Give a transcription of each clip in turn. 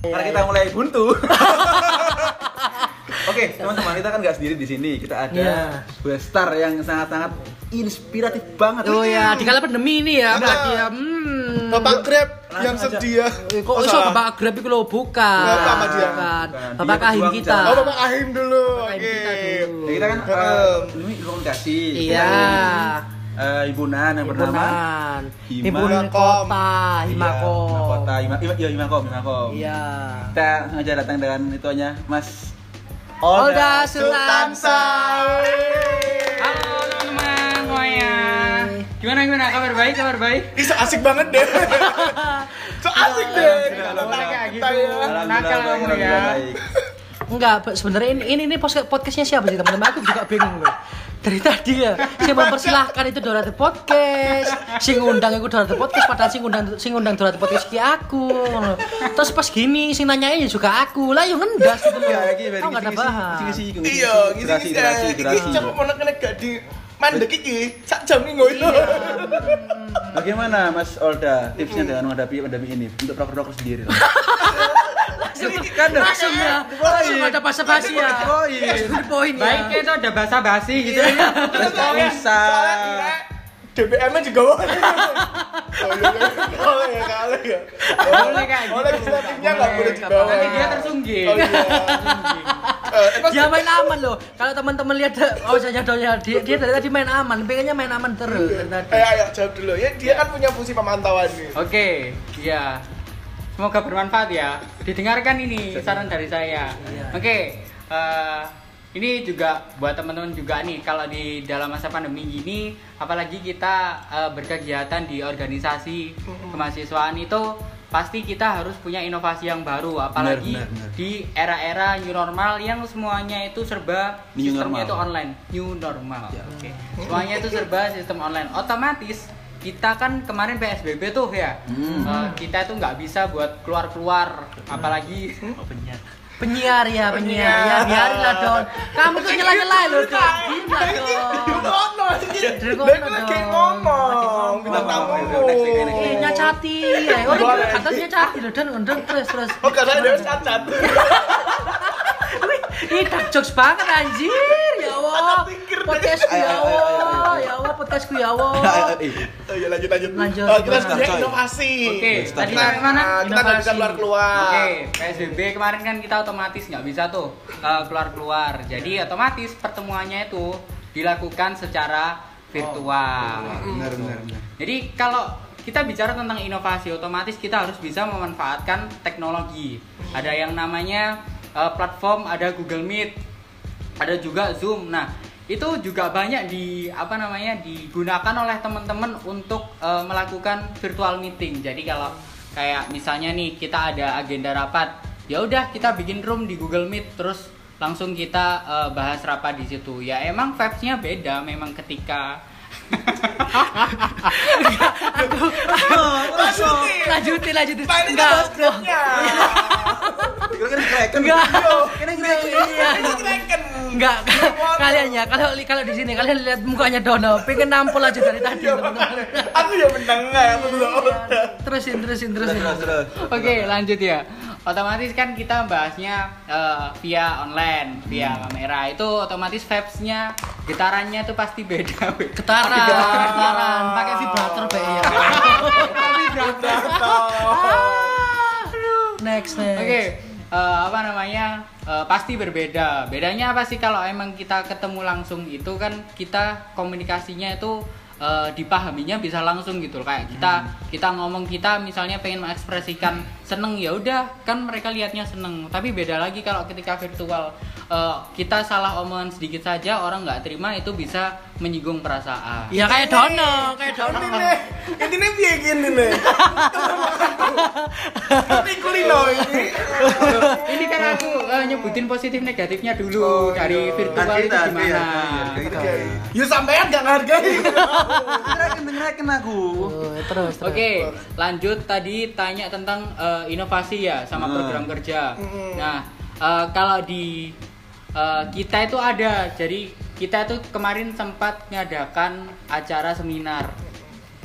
Karena kita mulai buntu. Oke, teman-teman kita kan nggak sendiri di sini. Kita ada Iya. dua star yang sangat-sangat inspiratif banget. Oh ya, di kala pandemi ini ya. Mbak dia. Hmm. Bapak Grab yang Langsung sedia. Eh, Kok Oh, iso salah. Bapak Grab itu lo bukan. Bapak sama dia. Bukan. Bapak Dia Kahim kita. Oh, Bapak Ahim dulu. Bapak Oke. Ahim kita dulu. Ya, kita kan Heeh. eh, ini komunikasi. Iya. Eh, Ibu Nan yang bernama Himpunan. Hima- Himakom. kota, Iya, Himakom. Kota Hima, Hima, iya Himakom, Himakom. Iya. Kita ngajak datang dengan itunya Mas Olga Sultansa. Halo teman-teman semuanya. Gimana gimana kabar baik kabar baik? Ih, so asik banget deh. so asik deh. Kayak gitu. ya. Nakal kamu ya. Enggak, Pak, sebenarnya ini ini, ini podcastnya siapa sih teman-teman? Aku juga bingung loh. Dari tadi ya, saya mempersilahkan itu Dorate Podcast. Sing ngundang aku Dorate Podcast, padahal sing ngundang sing ngundang Dorate Podcast ki aku. Terus pas gini sing nanyain ya juga aku. Lah yo ngendas gitu loh. Ya, iki bari Oh, enggak ada bahan. ngisi- ngisi- ngisi- Iya, ngisi- Iki coba mau kena gak di mandek iki sak jam nih ngono. Bagaimana Mas Olda tipsnya dengan menghadapi pandemi ini untuk proker-proker sendiri? kan langsung ya. Langsung ada basa-basi ya. Poin. Poin ya. Baiknya itu ada bahasa basi gitu Iya. ya. Terus nggak usah. DBM-nya juga boleh. Oh iya, iya. boleh ya kali ya. Boleh gitu. Boleh legislatifnya nggak boleh dibawa. Nanti dia tersungging. Oh iya. Eh, Dia main aman loh. Kalau teman-teman lihat oh saya dia, dia dari tadi main aman, pengennya main aman terus tadi. Eh ayo jawab dulu ya. Dia kan punya fungsi pemantauan nih. Oke, ya. Semoga bermanfaat ya. Didengarkan ini saran dari saya. Iya. Oke, eh, ini juga buat teman-teman juga nih kalau di dalam masa pandemi gini, apalagi kita eh, berkegiatan di organisasi kemahasiswaan itu pasti kita harus punya inovasi yang baru apalagi Benar, benar, benar. di era-era new normal yang semuanya itu serba New sistemnya normal. itu online new normal Ya. oke semuanya itu serba sistem online otomatis kita kan kemarin psbb tuh ya Hmm. Eh, kita tuh nggak bisa buat keluar keluar apalagi Penyiar ya, penyiar ya, biarinlah Don. Kamu tuh nyela-nyela loh Don. Diamlah Don. Ngono iki. Dari Dia ngono lagi dong. ngomong. Ngomong, tamu. Eh nyacati, ya. Oh, ini katanya nyacati loh Don, Don terus terus. Oh karena dia cacat. Ini dark jokes banget anjir. Ya Allah. Deh. Podcastku ya ayo, Allah. Ya Allah, podcastku ya Allah. ayo. Oh iya lanjut lanjut. Lanjut. Oh, kita sebenarnya Coy. inovasi. Oke, tadi Kita, mana? kita nggak bisa keluar keluar. Oke, PSBB kemarin kan kita otomatis nggak bisa tuh eh, keluar-keluar. Jadi otomatis pertemuannya itu dilakukan secara virtual. Benar, benar, benar. Jadi kalau kita bicara tentang inovasi, otomatis kita harus bisa memanfaatkan teknologi. Ada yang namanya eh, platform, ada Google Meet, ada juga Zoom. Nah, itu juga banyak di apa namanya digunakan oleh teman-teman untuk eh, melakukan virtual meeting. Jadi kalau kayak misalnya nih kita ada agenda rapat, ya udah kita bikin room di Google Meet terus langsung kita eh, bahas rapat di situ. Ya emang vibes-nya beda memang ketika Lanjutin, lanjutin. Pak ini Enggak. skripnya. Kira kan. Enggak. Iya. Ini Kraken. Enggak, kalian ya kalau kalau di sini kalian lihat mukanya Dono, pengen nampol aja dari tadi Iya, teman-teman. Aku ya mendengar aku tuh. Terusin, terusin, Terus, terusin. terus, terus. Oke, lanjut ya. Otomatis kan kita bahasnya eh, via online, via kamera. Itu otomatis vibes-nya, getarannya tuh pasti beda. Getaran, getaran, pakai vibrator be ya. Next, next. Oke, eh, apa namanya? eh, pasti berbeda. Bedanya apa sih kalau emang kita ketemu langsung itu kan kita komunikasinya itu eh, dipahaminya bisa langsung gitu. Kayak kita kita ngomong kita misalnya pengen mengekspresikan seneng ya udah kan mereka lihatnya seneng. Tapi beda lagi kalau ketika virtual eh, kita salah omongan sedikit saja orang nggak terima itu bisa menyinggung perasaan. Ya kayak Dono, kayak Dono. Intinya, intinya piye gini nih. Tapi kulino ini. Ini kan aku eh, nyebutin positif negatifnya dulu Oh, dari iya. virtual Hargai itu gimana. Ya sampean gak ngargai. Kraken, Kraken aku. Oh, terus, terus. Oke, lanjut tadi tanya tentang eh, inovasi ya sama Hmm. program kerja. Hmm. Nah, eh, kalau di eh, kita itu ada, jadi kita tuh kemarin sempat ngadakan acara seminar.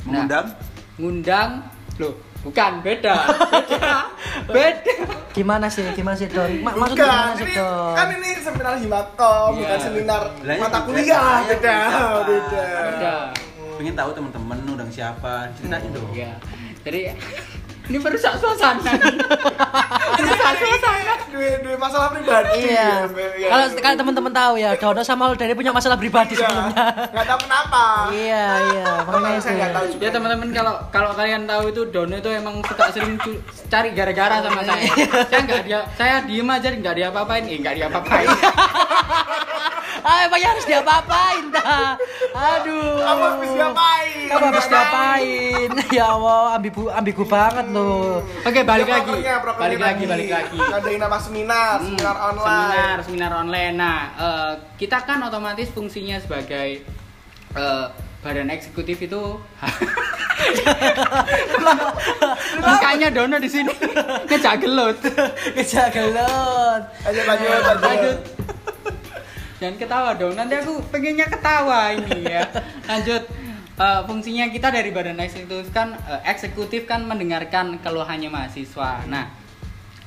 Nah, Mengundang ngundang Loh, bukan beda. Beda. Beda. Gimana sih? Gimana sih, Don? Ma maksudnya Bukan, gimana sih, ini, Don? kan ini seminar himakom, Iya. bukan seminar Lah, ini mata beda, kuliah, saya beda, beda. Beda. Pengen tahu teman-teman undang siapa? Ceritain dong. Iya. Jadi ini merusak suasana. merusak suasana. Dua, dua masalah pribadi. Iya. ya. Kalau kalau teman-teman tahu ya, Dono sama Holdari punya masalah pribadi Iya. sebelumnya. Nggak tahu kenapa. Iya, iya. Makanya itu. saya nggak tahu juga. Ya teman-teman kalau kalau kalian tahu itu Dono itu emang suka sering cari gara-gara sama saya. saya nggak dia saya diem aja nggak dia apa-apain, eh nggak dia apa-apain. Ah, emangnya harus diapa-apain dah. Aduh. Kamu habis diapain? Kamu habis diapain? ya Allah, ambigu ambigu banget loh. Oke, balik Ya, lagi. prokernya, Balik lagi, balik lagi. Ngadain nama seminar, Hmm, seminar online. Seminar, seminar online. Nah, eh, kita kan otomatis fungsinya sebagai eh, badan eksekutif itu Mukanya Dono di sini ngejak gelut. Kejagelan. Lanjut, lanjut, lanjut. Jangan ketawa dong, nanti aku pengennya ketawa ini ya. Lanjut. Eh, fungsinya kita dari badan eksekutif kan eh, eksekutif kan mendengarkan keluhannya mahasiswa. Nah,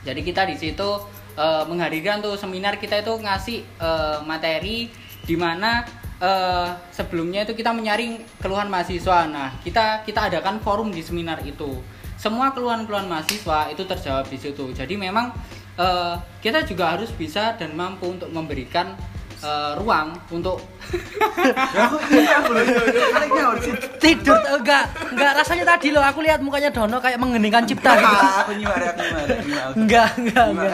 jadi kita di situ eh, menghadirkan tuh seminar kita itu ngasih eh, materi di mana eh, sebelumnya itu kita menyaring keluhan mahasiswa. Nah, kita kita adakan forum di seminar itu. Semua keluhan-keluhan mahasiswa itu terjawab di situ. Jadi memang eh, kita juga harus bisa dan mampu untuk memberikan eh, ruang untuk aku Tidur tuh, enggak, enggak rasanya tadi loh aku lihat mukanya Dono kayak mengeningkan cipta gitu. aku aku. Enggak, enggak, enggak.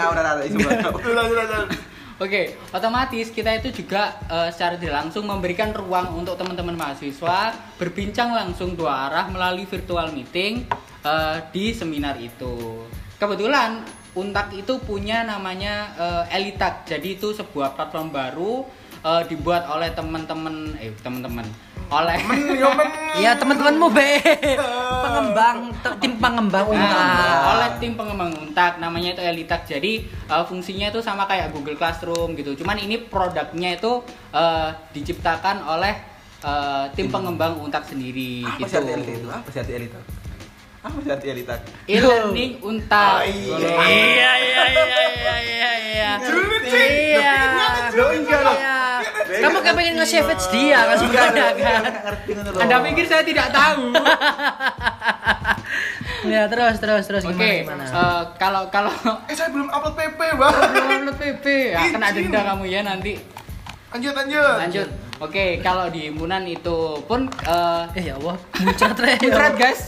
Oke, otomatis kita itu juga eh, secara tidak langsung memberikan ruang untuk teman-teman mahasiswa berbincang langsung dua arah melalui virtual meeting eh, di seminar itu. Kebetulan Untak itu punya namanya eh, Elitak. Jadi itu sebuah platform baru eh, dibuat oleh teman-teman eh teman-teman oleh. Iya teman-temanmu be pengembang tim pengembang Nah, unta. oleh tim pengembang untak namanya itu Elitak jadi uh, fungsinya itu sama kayak Google Classroom gitu cuman ini produknya itu uh, diciptakan oleh uh, tim pengembang untak sendiri Apa gitu sih itu? Apa sih arti elita? Apa sih arti elita? e-learning untak Oh, iya. Iya iya iya iya iya iya. Iya. Enggak loh. Iya. Kamu kayak pengen nge-savage dia kan sebenarnya kan. anda pikir saya tidak tahu Ya terus terus terus gimana gimana. uh, kalau kalau Eh, saya belum upload PP, Bang. belum upload PP ya kena denda kamu ya nanti Lanjut, lanjut. lanjut oke kalau di himpunan itu pun uh, Eh ya Allah, muncrat re. muncrat guys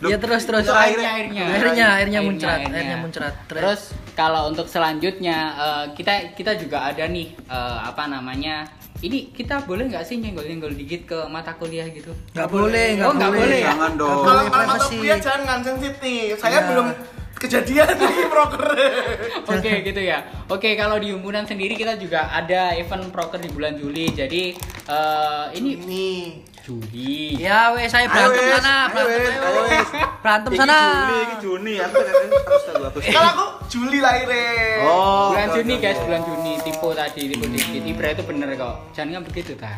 Ya terus terus. Itu airnya airnya Airnya airnya muncrat, airnya muncrat. terus kalau untuk selanjutnya eh, kita kita juga ada nih eh, apa namanya ini kita boleh nggak sih nyenggol nyenggol dikit ke mata kuliah gitu Nggak boleh, Oh, nggak boleh ya? Jangan dong. Nggak Kalau boleh, kalau mata kuliah jangan sensitif. Saya Iya. belum kejadian nih broker. Oke gitu ya. Oke kalau di himpunan sendiri kita juga ada event proker di bulan Juli. Jadi eh, ini Ini. Juli. Ya wes saya berantem Ayo, sana, Ayo, berantem ayo. Ayo, wes. Berantem sana. Juni, iki Juni. Aku. Kalau aku Juli lahirnya. Oh. bulan Juni guys, bulan Juni tipe tadi tipe dikit. Ibra itu bener kok. Jangan kan begitu ta.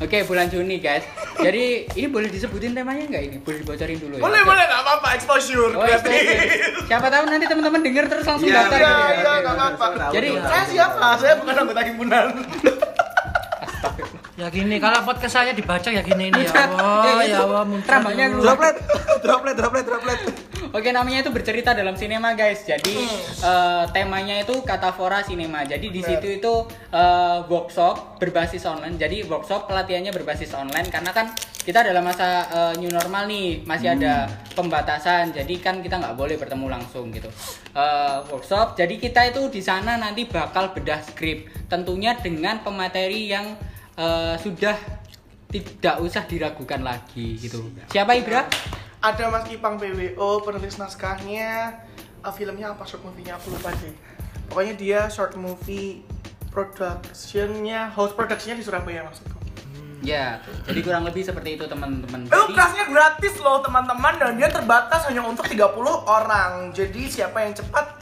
Oke bulan Juni guys. Jadi ini boleh disebutin temanya nggak ini? Boleh dibocorin dulu ya. Boleh, Oke. boleh, nggak apa-apa. Exposure. Oh, exposure. Siapa tahu nanti teman-teman denger terus langsung Iya, daftar Iya, gitu ya. iya, nggak oke. apa-apa. Jadi- saya siapa? Saya bukan anggota himpunan. Ya gini, kalau podcast saya dibaca ya gini ini ya Muncrat. Allah, ya muncrat. rambaknya ya Allah. Droplet, droplet, droplet, droplet. Oke namanya itu bercerita dalam sinema guys. Jadi eh, temanya itu katafora sinema. Jadi di situ itu eh, workshop berbasis online. Jadi workshop pelatihannya berbasis online karena kan kita dalam masa eh, new normal nih masih ada pembatasan. Jadi kan kita nggak boleh bertemu langsung gitu. Eh, workshop. Jadi kita itu di sana nanti bakal bedah skrip. Tentunya dengan pemateri yang eh, sudah tidak usah diragukan lagi gitu. Siapa Ibra? Ada Mas Ipang PWO, penulis naskahnya. eh, filmnya apa short movie-nya aku lupa deh. Pokoknya dia short movie productionnya, host productionnya di Surabaya maksudku. Ya, jadi kurang lebih seperti itu teman-teman. Eh, Jadi, kelasnya gratis loh teman-teman dan dia terbatas hanya untuk 30 orang. Jadi siapa yang cepat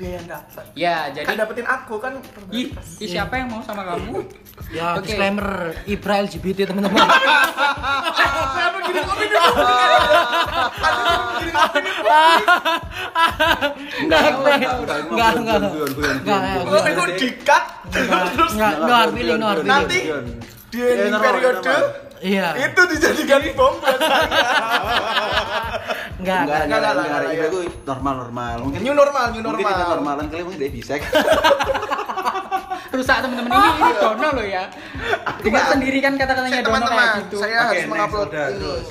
dia yang dapat. ya, jadi Kan dapetin aku kan? Ih, siapa yang mau sama kamu? Ya, Oke. disclaimer Ibra LGBT teman-teman. Saya begini kok ini. Aduh, Enggak, enggak, enggak, enggak, enggak, enggak, Terus enggak, di-cut terus enggak, no hard feeling, no hard Iya, itu dijadikan bom buat saya. enggak, Enggak, enggak. enggak, enggak, enggak, enggak, itu normal, normal. Mungkin New normal, new mungkin kita normal. normalan kalian mungkin tidak bisa. rusak teman-teman ini ini Dono loh ya dengar sendiri kan kata-katanya Dono kayak gitu saya harus mengupload ini. terus.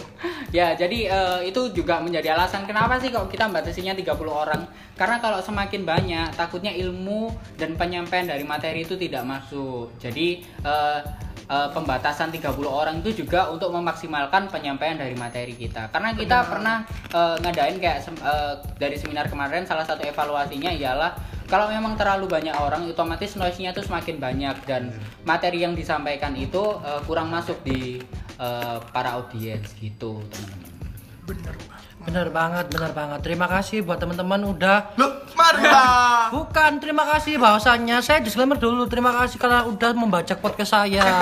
Ya, jadi eh, itu juga menjadi alasan kenapa sih kok kita batasinya 30 orang. Karena kalau semakin banyak, takutnya ilmu dan penyampaian dari materi itu tidak masuk. Jadi eh, eh, pembatasan 30 orang itu juga untuk memaksimalkan penyampaian dari materi kita. Karena kita pernah eh, ngadain kayak eh, dari seminar kemarin salah satu evaluasinya ialah kalau memang terlalu banyak orang otomatis noise-nya itu semakin banyak dan materi yang disampaikan itu eh, kurang masuk di eh, para audiens gitu teman-teman. Bener banget, bener banget. Terima kasih buat teman-teman udah Loh, mari lah. Bukan, terima kasih bahwasannya saya disclaimer dulu. Terima kasih karena udah membaca podcast saya.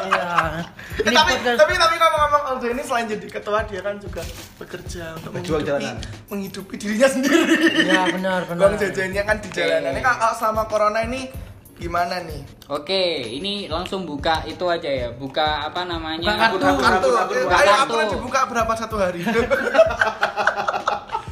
Iya. Eh, tapi, podcast tapi tapi ngomong-ngomong Aldo ini selain jadi ketua dia kan juga bekerja untuk Berjuang menghidupi, jalanan. menghidupi dirinya sendiri. Iya, benar, benar. Uang jajannya kan di jalanan. Ini kalau sama corona ini gimana nih? Oke, ini langsung buka itu aja ya. Buka apa namanya? Buka kartu. Kartu, Kartu, kartu, buka ayo kartu. aturan dibuka berapa satu hari?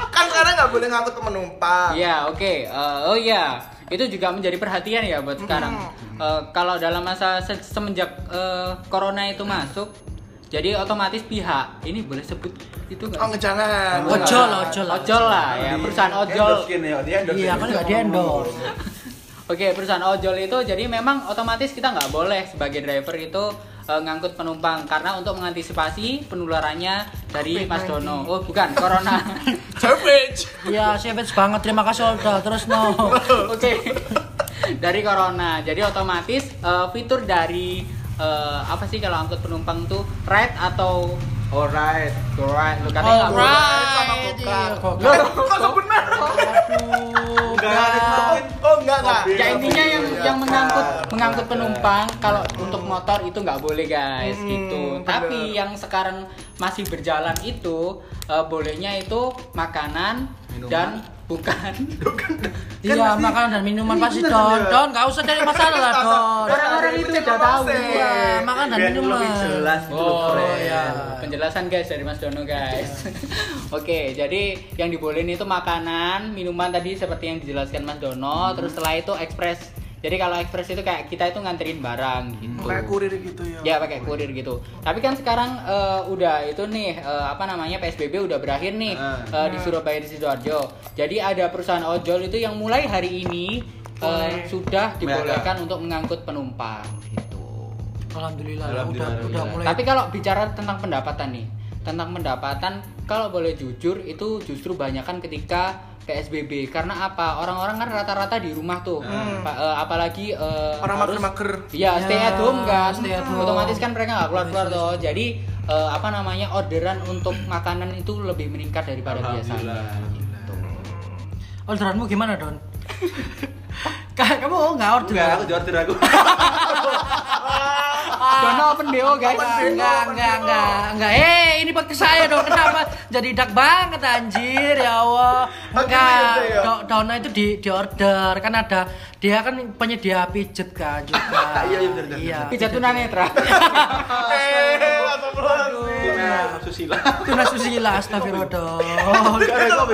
kan sekarang nggak boleh ngangkut penumpang. Iya, oke. Eh, oh iya, itu juga menjadi perhatian ya buat sekarang. Eh, kalau dalam masa se- semenjak eh, corona itu masuk, jadi otomatis pihak ini boleh sebut itu nggak? Oh, jangan. Ojol, ojol. Ojol lah ya, perusahaan ojol. Ya, Iya, kan nggak di endorse. Oke, perusahaan ojol itu jadi memang otomatis kita nggak boleh sebagai driver itu eh, ngangkut penumpang karena untuk mengantisipasi penularannya dari Mas Dono. Oh, bukan, corona. Savage. Iya, savage banget. Terima kasih Olga. Terus no. Oke. dari corona. Jadi otomatis eh, fitur dari eh, apa sih kalau angkut penumpang tuh ride atau Alright. ride lu katanya nggak boleh. sama Alright. Gokar. Iya, kok sebut Enggak. Oh, enggak enggak. Ya intinya yang Iya, yang mengangkut Kak. mengangkut penumpang kalau untuk motor itu nggak boleh guys Hmm, gitu. bener. Tapi yang sekarang masih berjalan itu eh, bolehnya itu makanan Minuman. dan bukan Iya, makanan dan minuman pasti don. Don, nggak usah cari masalah lah, Don. Orang-orang itu udah tahu. Iya, makanan dan minuman. lebih jelas gitu, Oh ya, penjelasan guys dari Mas Dono guys. Oke, jadi yang dibolehin itu makanan, minuman tadi seperti yang dijelaskan Mas Dono. Terus setelah itu ekspres. Jadi kalau ekspres itu kayak kita itu nganterin barang gitu. Kayak kurir gitu ya. Ya pakai kurir gitu. Tapi kan sekarang eh, udah itu nih eh, apa namanya PSBB udah berakhir nih Ah. eh, di Surabaya di sidoarjo. Jadi ada perusahaan ojol itu yang mulai hari ini Boleh. sudah dibolehkan untuk mengangkut penumpang gitu. Alhamdulillah, Alhamdulillah, udah udah mulai. Tapi kalau bicara tentang pendapatan nih, tentang pendapatan kalau boleh jujur itu justru banyakkan ketika PSBB karena apa? Orang-orang kan rata-rata di rumah tuh. Hmm. Pa- eh, apalagi eh, Orang harus- mager-mager. Iya, stay at home kan. stay at home. Otomatis kan mereka nggak keluar-keluar tuh. Jadi eh, apa namanya? orderan untuk makanan itu lebih meningkat daripada biasanya. Alhamdulillah. Gitu. Orderanmu gimana, Don? Kamu nggak order? Enggak, aku jawab aku. Dono open BO guys. Enggak, enggak, enggak, enggak. Eh, ini podcast saya dong. Kenapa jadi dak banget anjir ya Allah. Enggak. gitu ya? Do- Dona itu di di order kan ada dia kan penyedia pijet kan juga. Iya, iya, benar, benar. Iya. Pijat tunanetra. Eh, susila. Tuna susila astagfirullah Don.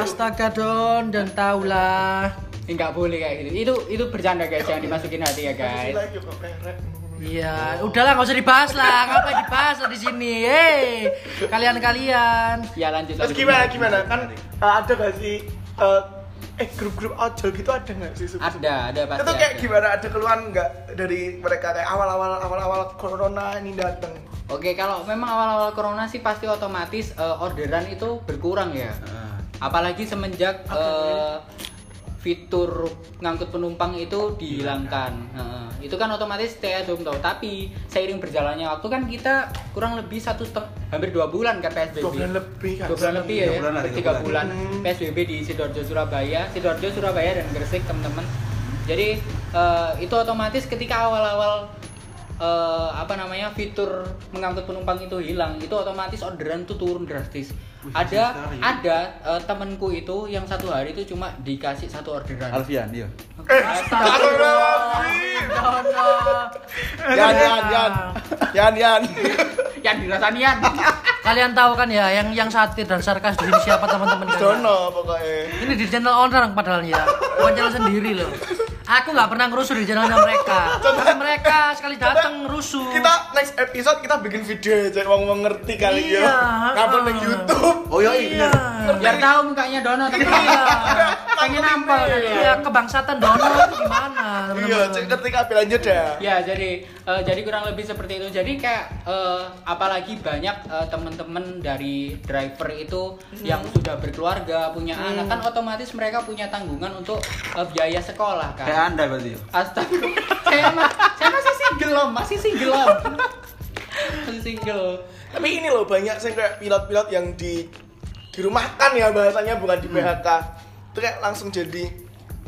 Astaga Don dan taulah. Enggak boleh kayak gitu. Itu itu bercanda guys, jangan dimasukin hati ya guys. Iya, udahlah nggak usah dibahas lah. Ngapain dibahas lah di sini? Hei, kalian-kalian. Ya lanjut Terus lanjut. gimana gimana kan uh, ada gak sih uh, eh grup-grup ojol gitu ada nggak sih? Ada, ada pasti. Itu kayak ada. gimana? Ada keluhan nggak dari mereka kayak awal-awal awal-awal corona ini datang? Oke, kalau memang awal-awal corona sih pasti otomatis eh, orderan itu berkurang ya. Ah. Apalagi semenjak eh, fitur ngangkut penumpang itu dihilangkan. Heeh. itu kan otomatis stay at home tau. Tapi seiring berjalannya waktu kan kita kurang lebih satu setengah hampir dua bulan kan PSBB. Dua bulan lebih kan? Dua bulan lebih ya, Tiga ya. bulan tiga bulan. Hmm. PSBB di sidoarjo Surabaya, sidoarjo Surabaya dan Gresik teman-teman. Jadi eh, itu otomatis ketika awal-awal eh, apa namanya fitur mengangkut penumpang itu hilang itu otomatis orderan tuh turun drastis Wih, ada sekali. ada eh, temenku itu yang satu hari itu cuma dikasih satu orderan Alfian, iya. Astagfirullahaladzim. Dono. Yan, yan, yan. Yan, yan. yang dirasanian Kalian tahu kan ya yang yang satir dan sarkas di sini siapa teman-teman kalian? Dono pokoknya. Ini di channel orang padahal ya, bukan channel sendiri loh. Aku nggak pernah ngerusuh di channelnya mereka. Tapi mereka sekali datang ngerusuh. Kita next episode kita bikin video aja wong wong ngerti kali Iya, ya. Ngupload heeh. di YouTube. Oh iya, iya. biar tahu mukanya Dono tapi Iya. pengen nampol Iya, kebangsatan Dono itu gimana? Iya, cek ngerti kabeh lanjut ya. Ya, jadi eh, jadi kurang lebih seperti itu. Jadi kayak eh, apalagi banyak eh, teman-teman dari driver itu yang sudah berkeluarga, punya anak kan otomatis mereka punya tanggungan untuk biaya sekolah kan. Kayak Anda berarti. ya? Astaga. saya ma- saya masih single om, masih single om. masih single. Tapi ini loh banyak sih kayak pilot-pilot yang di dirumahkan ya bahasanya bukan di PHK. Itu kayak langsung jadi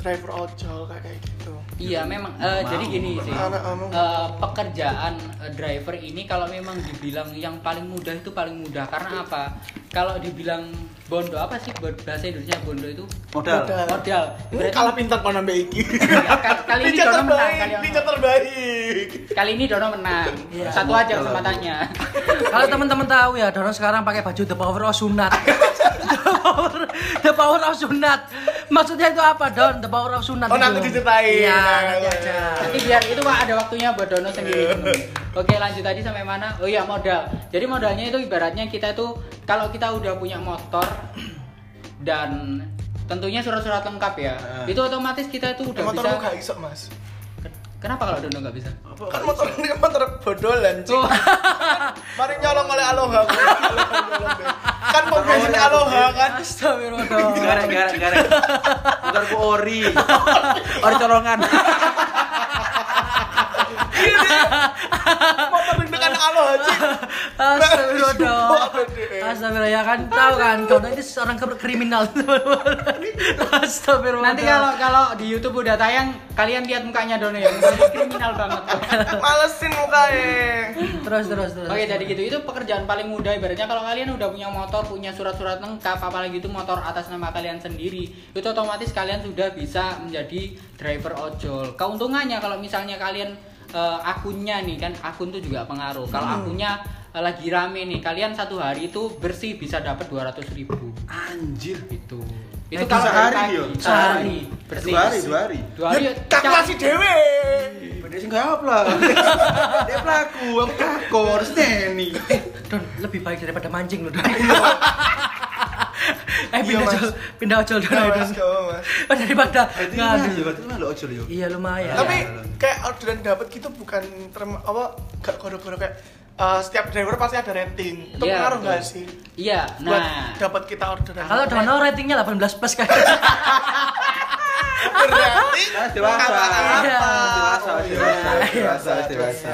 driver ojol kayak kayak gitu. Iya memang eh, Mau, jadi gini sih Anak eh, pekerjaan eh, driver ini kalau memang dibilang yang paling mudah itu paling mudah karena apa? Kalau dibilang bondo apa sih buat bahasa Indonesia bondo itu Modal. Modal. modal. Berarti- kalah pintar mana Mbak Iki. Ya, kali- ini Dono menang terbaik, kali terbaik. kali ini Dono menang. Iya. Satu aja kesempatannya. Kalau teman-teman tahu ya, Dono sekarang pakai baju The Power of Sunat. the, power, the Power of Sunat. Maksudnya itu apa, Don? The Power of Sunat. Oh, nanti diceritain. Iya, nanti aja. Nanti biar itu Pak ada waktunya buat Dono sendiri. Oke, lanjut tadi sampai mana? Oh iya, modal. Jadi modalnya itu ibaratnya kita itu kalau kita udah punya motor dan tentunya surat-surat lengkap ya. Eh. Itu otomatis kita itu udah Motor bisa lu gak iso, Mas. Kenapa kalau Dono nggak bisa? Kan motor ini kan motor bodolan, Cik. Oh. Mari nyolong oleh Aloha. kan mau bensin Aloha kan. Astagfirullah. Gareng, gareng. Motorku ori. Ori colongan. Aloha, Cik. Astagfirullah. Astagfirullah ya kan tahu kan Dono itu seorang kriminal. Astagfirullah. Nanti kalau kalau di YouTube udah tayang, kalian lihat mukanya Dono ya, mukanya kriminal banget. Malesin mukanya. terus terus terus. Oke jadi gitu itu pekerjaan paling mudah ibaratnya kalau kalian udah punya motor punya surat-surat lengkap apalagi itu motor atas nama kalian sendiri itu otomatis kalian sudah bisa menjadi driver ojol keuntungannya kalau misalnya kalian eh, akunnya nih kan akun tuh juga pengaruh kalau akunnya eh, lagi rame nih kalian satu hari itu bersih bisa dapat 200 ribu Anjir. itu itu Eh, kalau sehari, yo? sehari bersih Dua hari, dua hari. dua hari Ya, kalkulasi dewe. Beda sih enggak apa Dia pelaku, aku kako harus neni. Don, lebih baik daripada mancing loh, Don. eh, Iya, pindah Mas. ojol, pindah ojol Don. Mas, gak, Mas. Oh, daripada juga, itu lo ojol yo. Iya lumayan. Tapi kayak orderan dapat gitu bukan term apa gak kode-kode kayak eh, setiap driver pasti ada rating. Itu Iya, pengaruh betul. gak sih? iya Buat nah dapat kita orderan. kalau Dono ratingnya 18 plus kan. berarti Ah, dewasa. Iya. Dewasa, dewasa, dewasa, dewasa.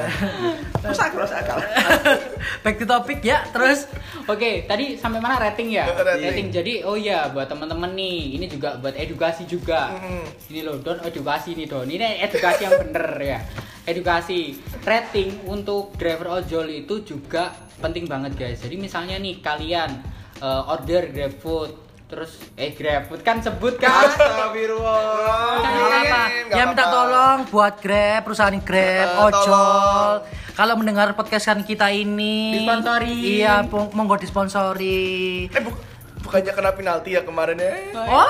Aku rasa akal. Back to topic ya, terus Oke, tadi sampai mana rating ya? Rating. Jadi, oh iya buat teman-teman nih, ini juga buat edukasi juga. Mhm. Ini loh, don edukasi nih don. Ini edukasi yang bener ya. Edukasi. Rating untuk driver ojol itu juga penting banget guys. Jadi misalnya nih kalian eh, order GrabFood, terus eh GrabFood kan sebut kan? Astagfirullah. Apa-apa. nggak Ya minta tolong buat Grab, perusahaan Grab, Eh, ojol. tolong. Kalau mendengar podcastan kita ini, Disponsori. Iya, mo- monggo disponsori. eh bu- bukannya kena penalti ya kemarin ya? Oh,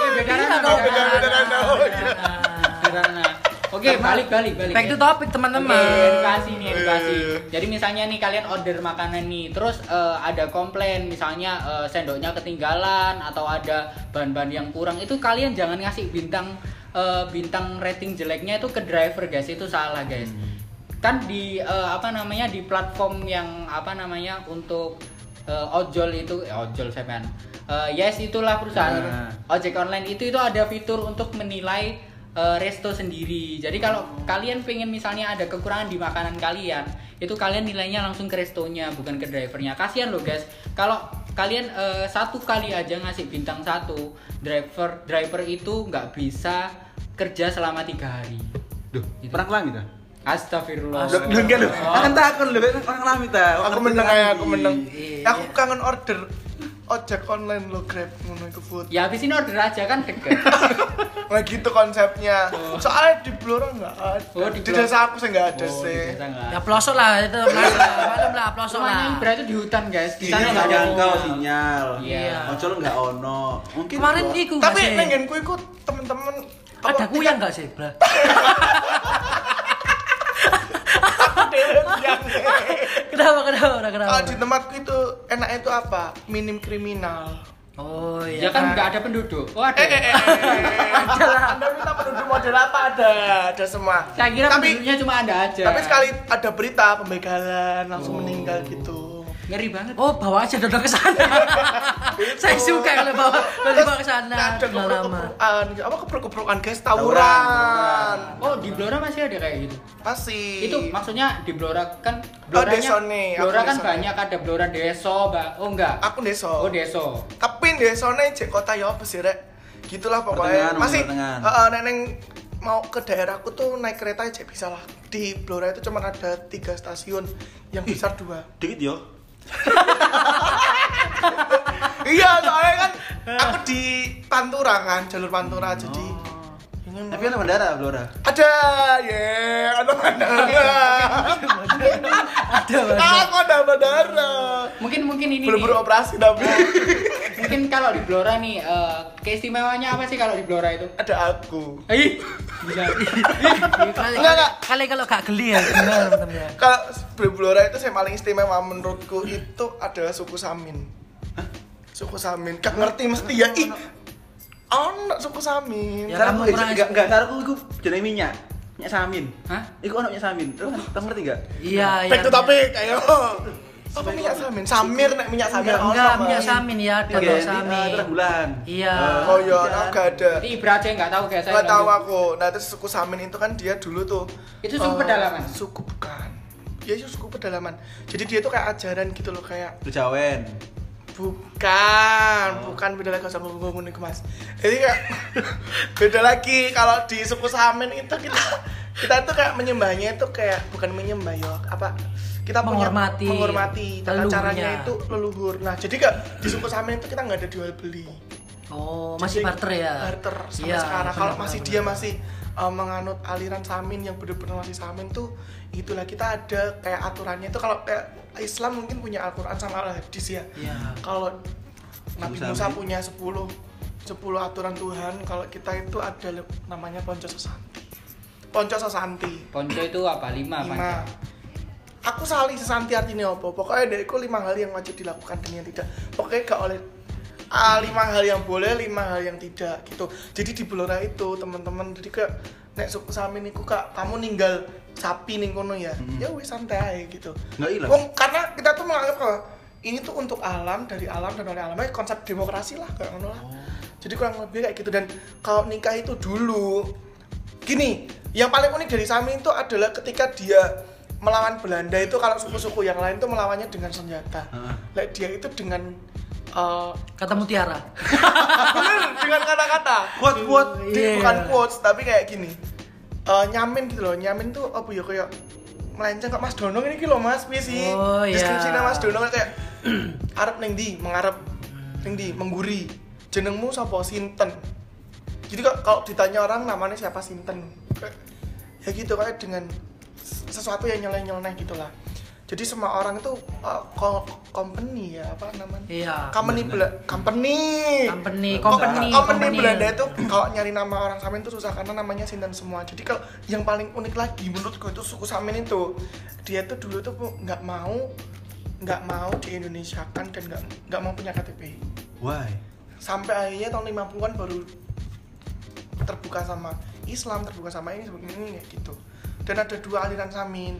Eh beda iya ranah, dong. beda ranah. beda ranah. Iya. Beda ranah. Oke, balik balik balik. Back ya. to topic teman-teman. edukasi nih edukasi. Eh. Jadi misalnya nih kalian order makanan nih, terus eh, ada komplain misalnya eh, sendoknya ketinggalan atau ada bahan-bahan yang kurang, itu kalian jangan ngasih bintang eh, bintang rating jeleknya itu ke driver guys, itu salah guys. Kan di eh, apa namanya di platform yang apa namanya untuk eh, ojol itu eh, ojol saya yes itulah perusahaan Nah. ojek online itu itu ada fitur untuk menilai eh, resto sendiri. Jadi kalau kalian pengen misalnya ada kekurangan di makanan kalian, itu kalian nilainya langsung ke restonya, bukan ke drivernya. Kasihan loh guys, kalau kalian eh, satu kali aja ngasih bintang satu, driver driver itu nggak bisa kerja selama tiga hari. Duh, Gitu. perang langit kan? Astagfirullah. Lho, enggak lho. Kan takon lho, orang lami ta. Aku menang ya, aku menang. Iya. Aku kangen order ojek online lo Grab ngono iku food. Ya habis ini order aja kan deket. Nah gitu konsepnya. Soalnya di Blora enggak ada. Oh, di, desa aku sih enggak ada Oh, sih. Ya pelosok lah itu, pelosok lah. Lah pelosok lah. Itu di hutan guys. Di Di sana sana nggak ada jangkau sinyal. sinyal. Iya. Ojol enggak ono. Mungkin Kemarin iku Tapi sih? nengenku iku temen-temen ada kuyang enggak sih, Bra? yang Kenapa kenapa Bra? kenapa? Kalau di tempatku itu enaknya itu apa? Minim kriminal. Oh Ya iya. kan nggak ada penduduk. Oh ada. Eh, eh, eh, eh. Anda minta penduduk model apa ada? Ada semua. Saya kira tapi penduduknya cuma ada aja. tapi sekali ada berita pembegalan langsung Oh. meninggal gitu. Ngeri banget. Oh, bawa aja dodol ke sana. Saya suka kalau bawa kalau dibawa ke sana ada lama. keperluan, apa keperluan guys, Tawuran. Oh di Blora masih ada kayak gitu. Pasti. Itu maksudnya di Blora kan Oh, Bloranya Desone, aku Blora kan Desone. banyak ada Blora Deso, Mbak. Oh enggak. aku deso. Oh Deso. Tapi desone cek kota ya apa sih, Rek? Gitulah pokoknya. Pertengahan, Masih pertengahan. neneng mau ke daerahku tuh naik kereta aja bisa lah. Di Blora itu cuma ada tiga stasiun, yang besar dua. dikit yo. Iya, soalnya kan aku di Pantura kan, jalur Pantura jadi ini Tapi kan bandara, Blora. ada, ya, ada bandara. Ada. Aku ada bandara. Mungkin mungkin ini Belum beroperasi tapi Mungkin kalau di Blora nih eh, keistimewaannya apa sih kalau di Blora itu? ada aku. Ih, bisa. Enggak, enggak. kali kalau gak geli ya gimana ya. Kalau di Blora itu yang paling istimewa menurutku itu adalah suku Samin. Suku Samin. Gak ngerti mesti ya. Ih, ono suku Samin. Ya, Cara kamu aku enggak enggak aku iku jenenge minyak. Minyak samin. Hah? Iku ono minyak samin. Lu tau ngerti enggak? Iya, iya. Back to topic, ayo. Apa minyak Samin? Samir nek minyak Samin. Enggak, enggak minyak samin ya, dodol ini, samin. terang bulan. Iya. Oh iya, aku gak ada. Jadi Ibra aja nggak tahu guys. saya Gak tahu aku. Nah, terus suku Samin itu kan dia dulu tuh Itu suku eh, pedalaman? Suku bukan. Iya, itu suku pedalaman. Jadi dia tuh kayak ajaran gitu loh kayak Bejawen. Bukan, bukan beda lagi sama ngomong nih mas. Jadi kayak beda lagi kalau di suku Samin itu kita kita tuh kayak menyembahnya itu kayak bukan menyembah ya apa kita punya- Menghormati menghormati tata leluhurnya. caranya itu leluhur. Nah jadi kayak di suku Samin itu kita nggak ada jual beli. Oh, masih Jadi, barter ya? Barter sampai Iya, sekarang. Kalau masih dia masih uh, menganut aliran Samin yang benar-benar masih Samin tuh itulah kita ada kayak aturannya itu kalau kayak Islam mungkin punya Al-Qur'an sama Al-Hadis ya. Iya. Kalau Nabi Samin. Musa punya 10 10 aturan Tuhan, kalau kita itu ada namanya Ponco Sesanti. Ponco Sesanti. Ponco itu apa? Lima, Lima. Panca. Aku sali sesanti artinya apa? Pokoknya dari aku lima hal yang wajib dilakukan dan yang tidak. Pokoknya gak oleh ah, lima hal yang boleh, lima hal yang tidak gitu. Jadi di Blora itu teman-teman jadi kayak nek suku Samin niku kak kamu ninggal sapi ning kono ya. Mhm. Ya wis santai gitu. Nggak hilang. Wong karena kita tuh menganggap kalau ini tuh untuk alam dari alam dan oleh alam konsep demokrasi lah kayak ngono lah. Jadi kurang lebih kayak gitu dan kalau nikah itu dulu gini, yang paling unik dari Samin itu adalah ketika dia melawan Belanda itu kalau suku-suku yang lain tuh melawannya dengan senjata. Heeh. Lah dia itu dengan eh, Kata mutiara. bener dengan kata-kata. Quote quote. Iya. bukan quotes tapi kayak gini. Eh, nyamin gitu loh. Nyamin tuh apa ya kayak melenceng kok Mas Dono ini loh Mas piye sih? Oh, iya. Deskripsinya Mas Dono kayak arep ning ndi, mengarep ning ndi, mengguri. Jenengmu sapa Sinten? Jadi kok kalau ditanya orang namanya siapa Sinten? Kayak, ya gitu kayak dengan sesuatu yang nyeleneh-nyeleneh gitu lah. Jadi semua orang itu uh, co- company ya apa namanya? Iya. Company Bela- company. Company, company, company, company. Belanda itu kalau nyari nama orang Samin itu susah karena namanya Sinten semua. Jadi kalau yang paling unik lagi menurutku itu suku Samin itu dia tuh dulu tuh nggak mau nggak mau di Indonesia kan dan nggak nggak mau punya KTP. Why? Sampai akhirnya tahun 50-an baru terbuka sama Islam, terbuka sama ini seperti ini gitu. Dan ada dua aliran Samin.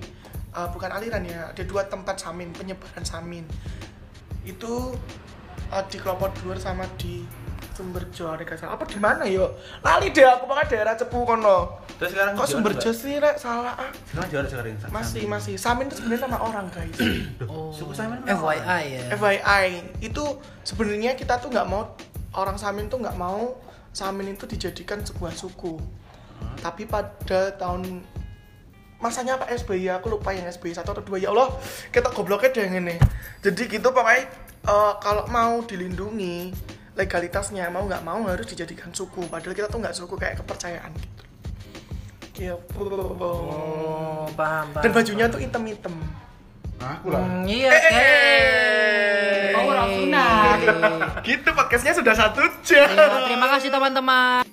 Uh, bukan aliran ya, ada dua tempat Samin, penyebaran Samin. Itu uh, di Kelopot Dhuwur sama di Sumberjo ada salah. Apa di mana yo? Lali deh aku pakai daerah Cepu kono. Terus sekarang Kok Sumberjo sih rek salah ah. Sekarang juara sekarang. Masih masih Samin itu sebenarnya nama orang guys. Oh. Suku Samin FYI ya. FYI itu sebenarnya kita tuh nggak mau orang Samin tuh nggak mau Samin itu dijadikan sebuah suku. Tapi pada tahun masanya Pak SBY aku lupa yang SBY satu atau dua ya Allah kita gobloknya deh yang ini jadi gitu pokoknya eh, kalau mau dilindungi legalitasnya mau nggak mau harus dijadikan suku padahal kita tuh nggak suku kayak kepercayaan gitu ya Oh, paham, paham. dan bajunya tuh hitam-hitam Aku lah. Hmm, iya, Eh, eh, oke. eh. Oh, orang gitu podcastnya sudah satu jam Ya, terima kasih teman-teman.